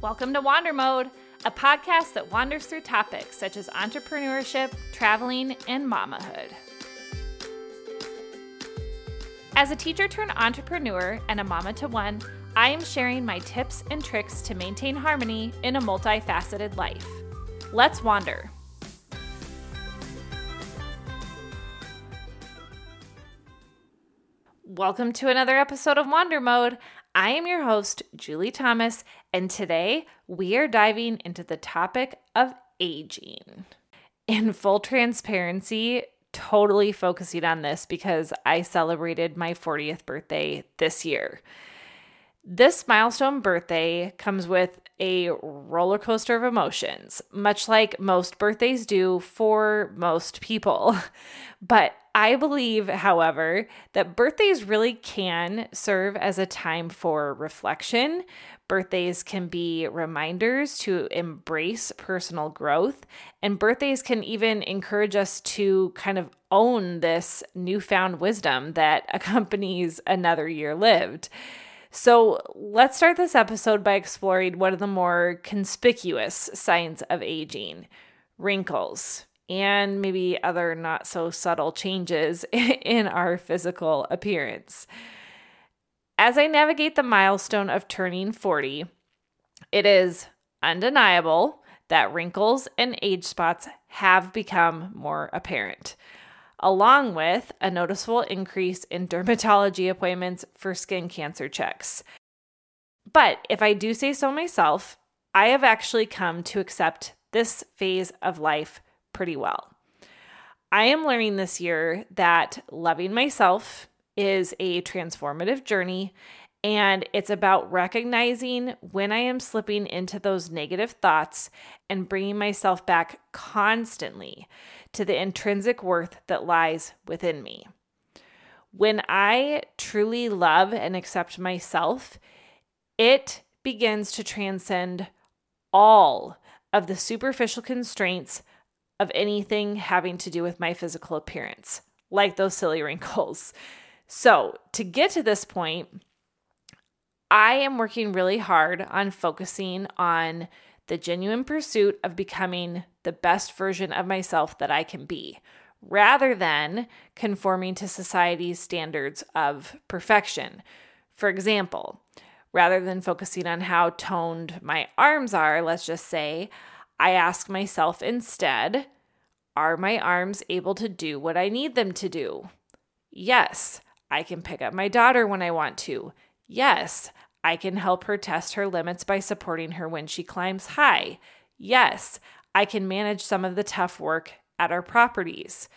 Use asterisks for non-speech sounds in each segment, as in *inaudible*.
Welcome to Wander Mode, a podcast that wanders through topics such as entrepreneurship, traveling, and mamahood. As a teacher turned entrepreneur and a mama to one, I am sharing my tips and tricks to maintain harmony in a multifaceted life. Let's wander. Welcome to another episode of Wander Mode. I am your host, Julie Thomas, and today we are diving into the topic of aging. In full transparency, totally focusing on this because I celebrated my 40th birthday this year. This milestone birthday comes with a roller coaster of emotions, much like most birthdays do for most people. *laughs* But I believe, however, that birthdays really can serve as a time for reflection. Birthdays can be reminders to embrace personal growth, and birthdays can even encourage us to kind of own this newfound wisdom that *laughs* accompanies another year lived. So, let's start this episode by exploring one of the more conspicuous signs of aging wrinkles and maybe other not so subtle changes *laughs* in our physical appearance. As I navigate the milestone of turning 40, it is undeniable that wrinkles and age spots have become more apparent, along with a noticeable increase in dermatology appointments for skin cancer checks. But if I do say so myself, I have actually come to accept this phase of life pretty well. I am learning this year that loving myself is a transformative journey and it's about recognizing when I am slipping into those negative thoughts and bringing myself back constantly to the intrinsic worth that lies within me. When I truly love and accept myself, it begins to transcend all of the superficial constraints of anything having to do with my physical appearance, like those silly wrinkles. So, to get to this point, I am working really hard on focusing on the genuine pursuit of becoming the best version of myself that I can be, rather than conforming to society's standards of perfection. For example, rather than focusing on how toned my arms are, let's just say, I ask myself instead, are my arms able to do what I need them to do? Yes, I can pick up my daughter when I want to. Yes, I can help her test her limits by supporting her when she climbs high. Yes, I can manage some of the tough work at our properties.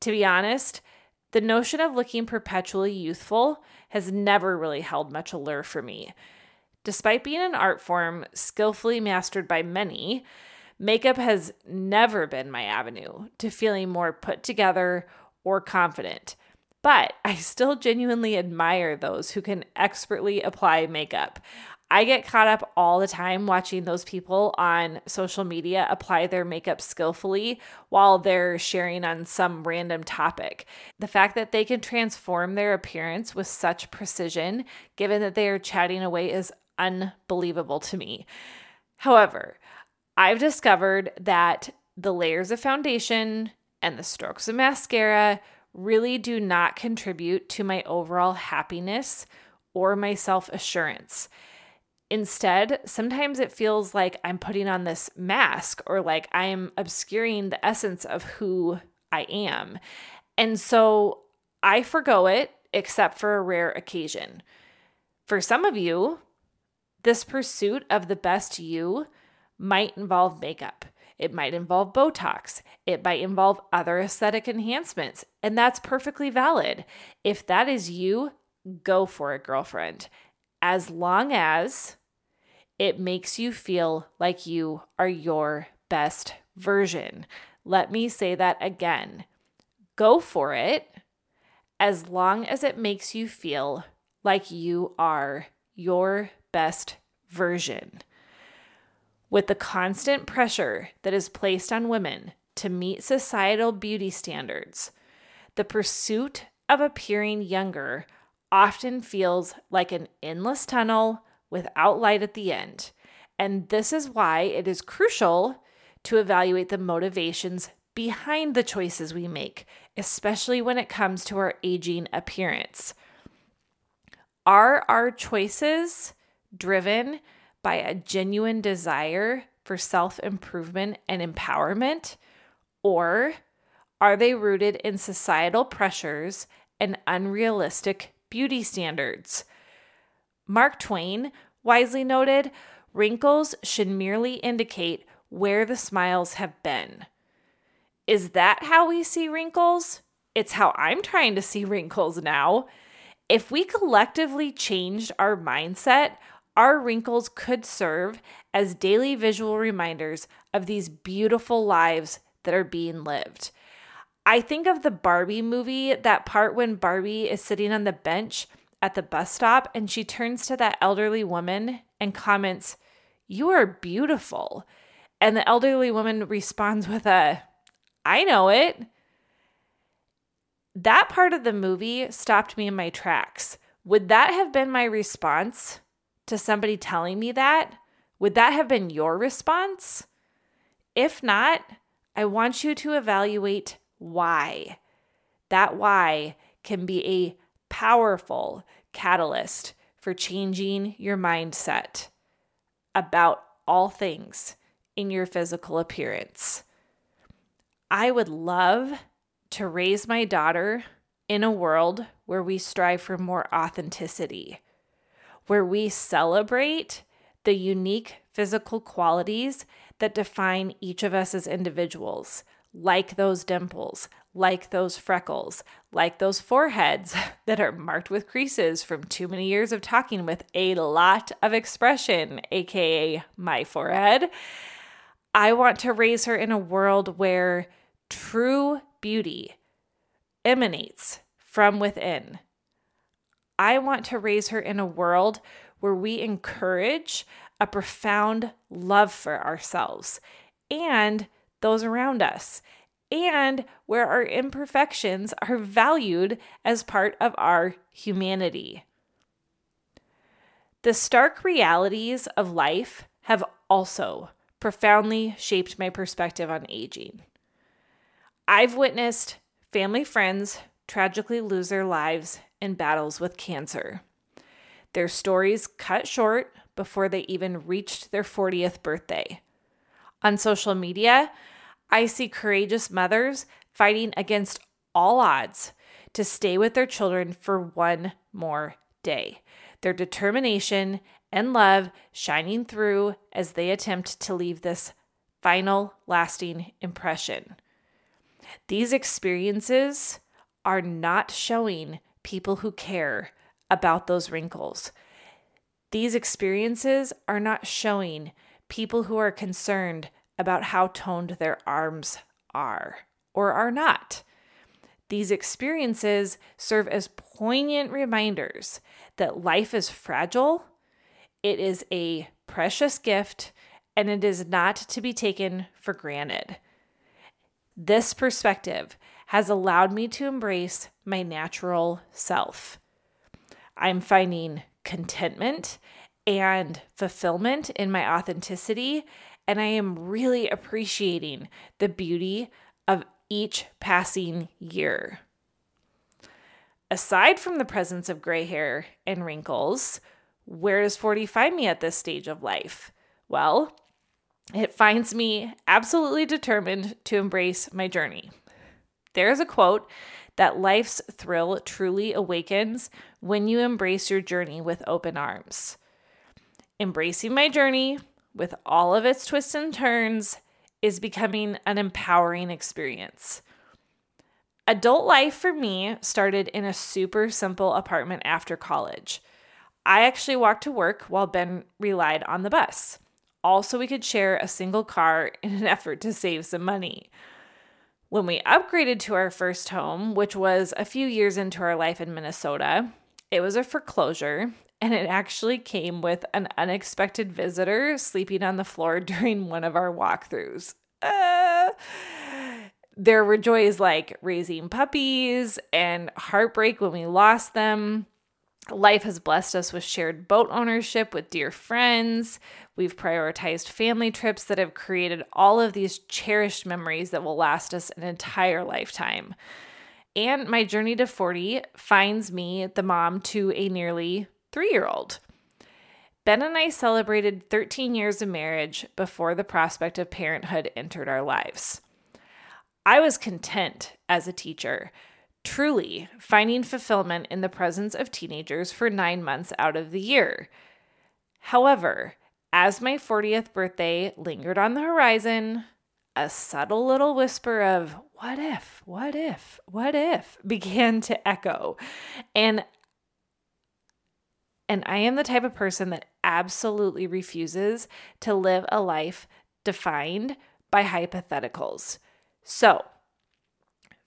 To be honest, the notion of looking perpetually youthful has never really held much allure for me. Despite being an art form skillfully mastered by many, makeup has never been my avenue to feeling more put together or confident. But I still genuinely admire those who can expertly apply makeup. I get caught up all the time watching those people on social media apply their makeup skillfully while they're sharing on some random topic. The fact that they can transform their appearance with such precision, given that they are chatting away, is unbelievable to me. However, I've discovered that the layers of foundation and the strokes of mascara really do not contribute to my overall happiness or my self assurance. Instead, sometimes it feels like I'm putting on this mask or like I am obscuring the essence of who I am. And so I forego it except for a rare occasion. For some of you, this pursuit of the best you might involve makeup. It might involve Botox. It might involve other aesthetic enhancements. And that's perfectly valid. If that is you, go for it, girlfriend. As long as it makes you feel like you are your best version. Let me say that again. Go for it as long as it makes you feel like you are your best version. With the constant pressure that is placed on women to meet societal beauty standards, the pursuit of appearing younger often feels like an endless tunnel without light at the end. And this is why it is crucial to evaluate the motivations behind the choices we make, especially when it comes to our aging appearance. Are our choices driven by a genuine desire for self improvement and empowerment? Or are they rooted in societal pressures and unrealistic beauty standards? Mark Twain wisely noted wrinkles should merely indicate where the smiles have been. Is that how we see wrinkles? It's how I'm trying to see wrinkles now. If we collectively changed our mindset, our wrinkles could serve as daily visual reminders of these beautiful lives that are being lived. I think of the Barbie movie, that part when Barbie is sitting on the bench at the bus stop and she turns to that elderly woman and comments, You are beautiful. And the elderly woman responds with a, I know it. That part of the movie stopped me in my tracks. Would that have been my response to somebody telling me that? Would that have been your response? If not, I want you to evaluate why. That why can be a powerful catalyst for changing your mindset about all things in your physical appearance. I would love to raise my daughter in a world where we strive for more authenticity, where we celebrate the unique physical qualities that define each of us as individuals, like those dimples, like those freckles, like those foreheads *laughs* that are marked with creases from too many years of talking with a lot of expression, aka my forehead. I want to raise her in a world where true beauty emanates from within. I want to raise her in a world where we encourage a profound love for ourselves and those around us, and where our imperfections are valued as part of our humanity. The stark realities of life have also profoundly shaped my perspective on aging. I've witnessed family friends tragically lose their lives in battles with cancer. Their stories cut short before they even reached their 40th birthday. On social media, I see courageous mothers fighting against all odds to stay with their children for one more day. Their determination and love shining through as they attempt to leave this final lasting impression. These experiences are not showing people who care about those wrinkles. These experiences are not showing people who are concerned about how toned their arms are or are not. These experiences serve as poignant reminders that life is fragile, it is a precious gift, and it is not to be taken for granted. This perspective has allowed me to embrace my natural self. I'm finding contentment and fulfillment in my authenticity and I am really appreciating the beauty of each passing year. Aside from the presence of gray hair and wrinkles, where does 40 find me at this stage of life? Well, it finds me absolutely determined to embrace my journey. There is a quote that life's thrill truly awakens when you embrace your journey with open arms. Embracing my journey with all of its twists and turns, is becoming an empowering experience. Adult life for me started in a super simple apartment after college. I actually walked to work while Ben relied on the bus. Also, we could share a single car in an *laughs* effort to save some money. When we upgraded to our first home, which was a few years into our life in Minnesota, it was a foreclosure and it actually came with an unexpected visitor sleeping on the floor *laughs* during one of our walkthroughs. Uh, there were joys like raising puppies and heartbreak when we lost them. Life has blessed us with shared boat ownership with dear friends. We've prioritized family trips that have created all of these cherished memories that will last us an entire lifetime. And my journey to 40 finds me the mom to a nearly three year old. Ben and I celebrated 13 years of marriage before the prospect of parenthood entered our lives. I was content as a teacher truly finding fulfillment in the presence of teenagers for nine months out of the year. However, as my 40th birthday lingered on the horizon, a subtle little whisper of, What if, what if, what if *laughs* began to echo. And and I am the type of person that absolutely refuses to live a life defined by hypotheticals. So,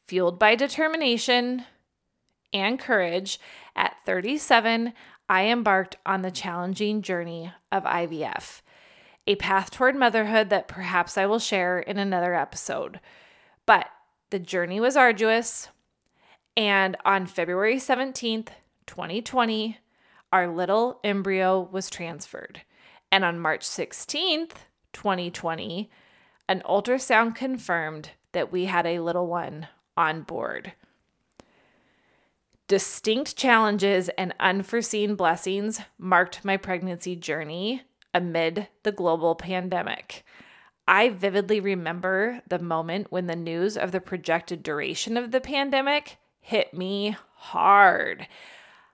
Fueled by determination and courage, at 37, I embarked on the challenging journey of IVF, a path toward motherhood that perhaps I will share in another episode. But the journey was arduous, and on February 17th, 2020, our little embryo was transferred. And on March 16th, 2020, an ultrasound confirmed that we had a little one on board. Distinct challenges and unforeseen blessings marked my pregnancy journey amid the global pandemic. I vividly remember the moment when the news of the projected duration of the pandemic hit me hard.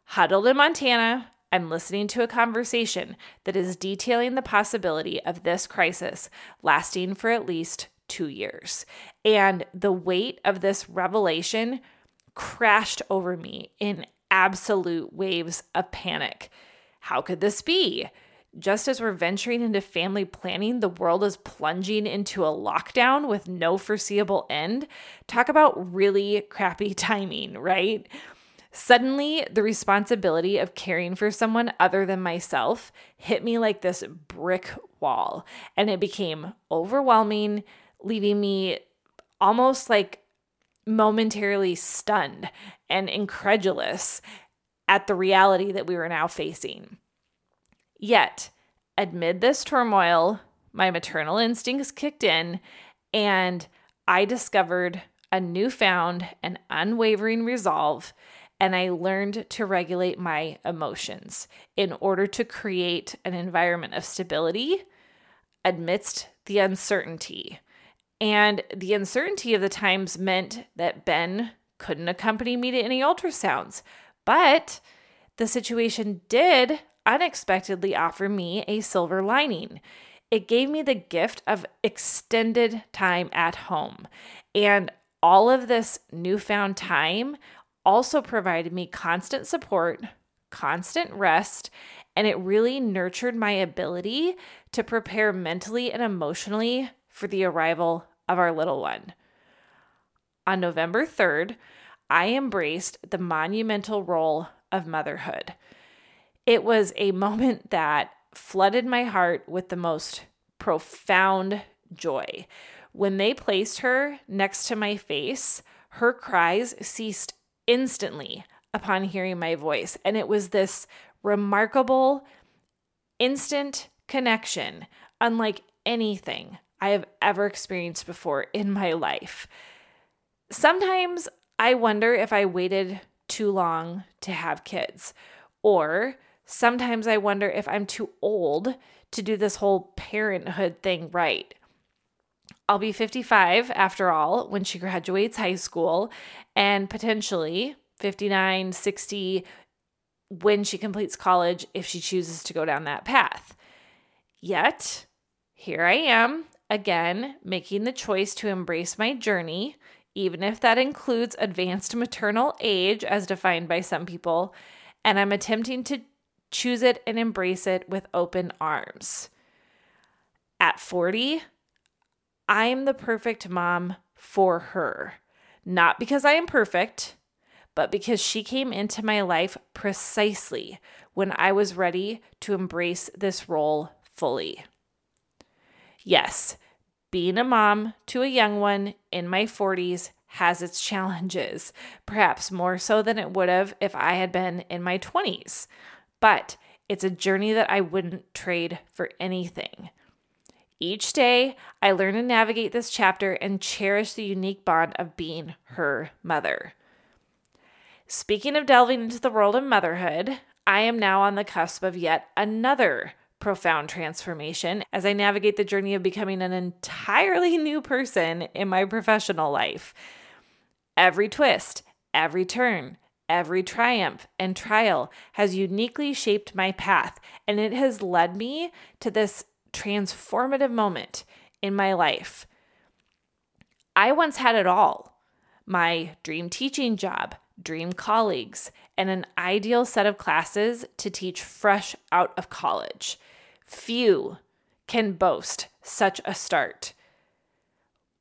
Huddled in Montana, I'm listening to a conversation that is detailing the possibility of this crisis lasting for at least two years. And the weight of this revelation crashed over me in absolute waves of panic. How could this be? Just as we're venturing into family planning, the world is plunging into a lockdown with no foreseeable end. Talk about really crappy *laughs* timing, right? Suddenly, the responsibility of caring for someone other than myself hit me like this brick wall, and it became overwhelming, leaving me almost like momentarily stunned and incredulous at the reality that we were now facing. Yet, amid this turmoil, my maternal instincts kicked in and I discovered a newfound and unwavering resolve, and I learned to regulate my emotions in order to create an environment of stability amidst the uncertainty and the uncertainty of the times meant that Ben couldn't accompany me to any ultrasounds. But the situation did unexpectedly offer me a silver lining. It gave me the gift of extended time at home. And all of this newfound time also provided me constant support, constant rest, and it really nurtured my ability to prepare mentally and emotionally for the arrival of our little one. On November 3rd, I embraced the monumental role of motherhood. It was a moment that flooded my heart with the most profound joy. When they placed her next to my face, her cries ceased instantly upon hearing my voice. And it was this remarkable, instant connection, unlike anything I have ever experienced before in my life. Sometimes I wonder if I waited too long to have kids, or sometimes I wonder if I'm too old to do this whole parenthood thing right. I'll be 55 after all when she graduates high school, and potentially 59, 60 when she completes college if she chooses to go down that path. Yet, here I am again, making the choice to embrace my journey, even if that includes advanced maternal age as defined by some people, and I'm attempting to choose it and embrace it with open arms. At 40, I'm the perfect mom for her. Not because I am perfect, but because she came into my life precisely when I was ready to embrace this role fully. Yes, being a mom to a young one in my 40s has its challenges, *laughs* perhaps more so than it would have if I had been in my 20s. But it's a journey that I wouldn't trade for anything. Each day, I learn to navigate this chapter and cherish the unique bond of being her mother. Speaking of delving into the world of motherhood, I am now on the cusp of yet another profound transformation as I navigate the journey of becoming an entirely *laughs* new person in my professional life. Every twist, every turn, every triumph and trial has uniquely shaped my path, and it has led me to this transformative moment in my life. I once had it all my dream teaching job, dream colleagues, and an ideal set of classes to teach fresh out of college. Few can boast such a start.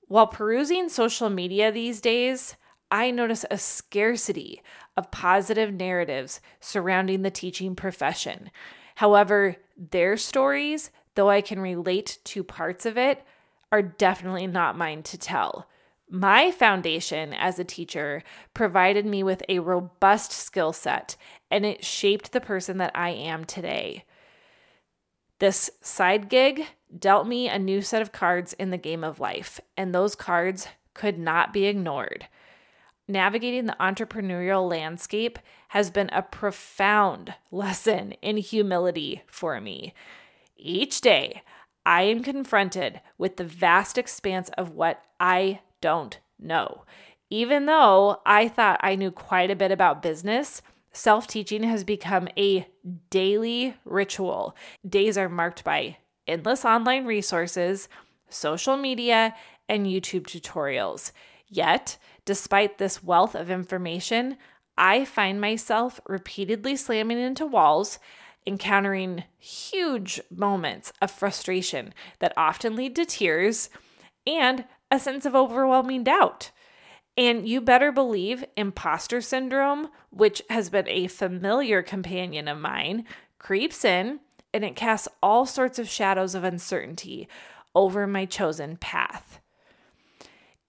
While perusing social media these days, I notice a scarcity of positive narratives surrounding the teaching profession. However, their stories, though I can relate to parts of it, are definitely not mine to tell. My foundation as a teacher provided me with a robust skill set, and it shaped the person that I am today. This side gig dealt me a new set of cards in the game of life, and those cards could not be ignored navigating the entrepreneurial landscape has been a profound *laughs* lesson in humility for me. Each day, I am confronted with the vast expanse of what I don't know. Even though I thought I knew quite a bit about business, self teaching has become a daily ritual. Days are marked by endless online resources, social media, and YouTube tutorials. Yet, despite this wealth of information, I find myself repeatedly slamming into walls, encountering huge moments of frustration that often lead to tears and a sense of overwhelming doubt. And you better believe imposter syndrome, which has been a familiar companion of mine, creeps in and it casts all sorts of shadows of uncertainty over my chosen path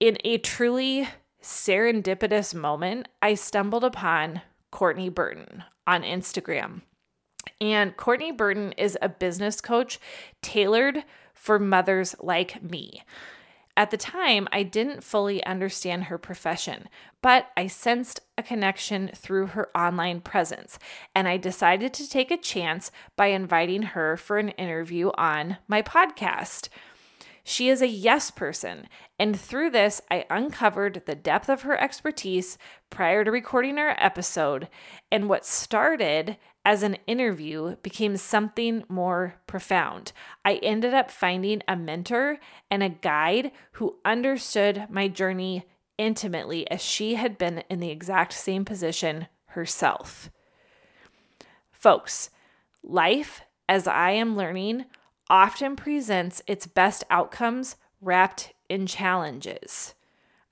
in a truly serendipitous moment, I stumbled upon Courtney Burton on Instagram. And Courtney Burton is a business coach tailored for mothers like me. At the time, I didn't fully understand her profession, but I sensed a connection through her online presence, and I decided to take a chance by inviting her for an interview on my podcast. She is a yes person, and through this, I uncovered the depth of her expertise prior to recording our episode, and what started as an interview became something more profound. I ended up finding a mentor and a guide who understood my journey intimately as she had been in the exact same position herself. Folks, life, as I am learning, often presents its best outcomes wrapped in challenges.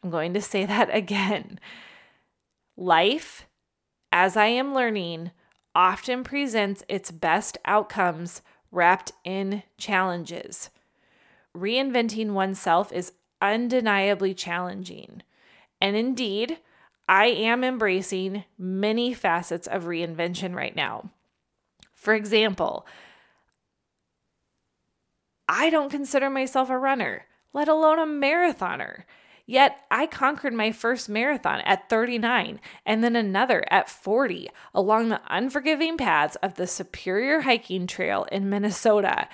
I'm going to say *laughs* that again. Life, as I am learning, often presents its best outcomes wrapped in challenges. Reinventing oneself is undeniably challenging. And indeed, I am embracing many facets of reinvention right now. For example, I don't consider myself a runner, let alone a marathoner. Yet I conquered my first marathon at 39 and then another at 40 along the unforgiving paths of the Superior Hiking Trail in Minnesota.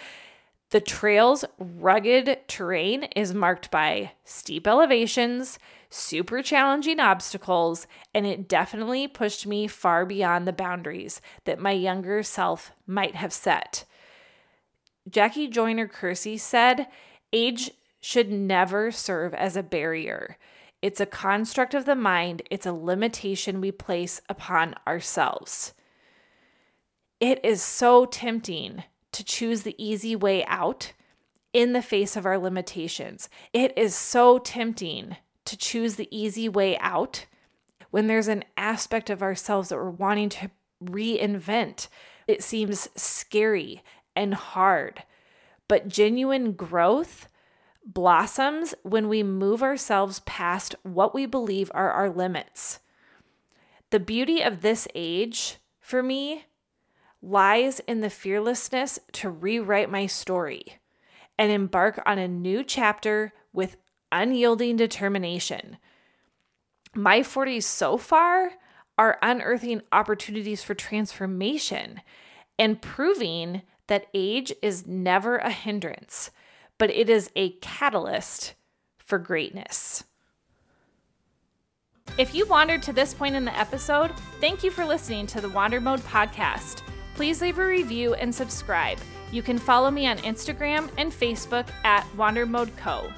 The trail's rugged terrain is marked by steep elevations, super challenging obstacles, and it definitely pushed me far beyond the boundaries that my younger self might have set. Jackie Joyner Kersee said, Age should never serve as a barrier. It's a construct of the mind, it's a limitation we place upon ourselves. It is so tempting to choose the easy way out in the face of our limitations. It is so tempting to choose the easy way out when there's an aspect of ourselves that we're wanting to reinvent. It seems scary and hard. But genuine growth blossoms when we move ourselves past what we believe are our limits. The beauty of this age, for me, lies in the fearlessness to rewrite my story and embark on a new chapter with unyielding determination. My 40s so far are unearthing opportunities for transformation and proving that age is never a hindrance, but it is a catalyst for greatness. If you wandered to this point in the episode, thank you for listening to the Wander Mode podcast. Please leave a review and subscribe. You can follow me on Instagram and Facebook at Wander Mode Co.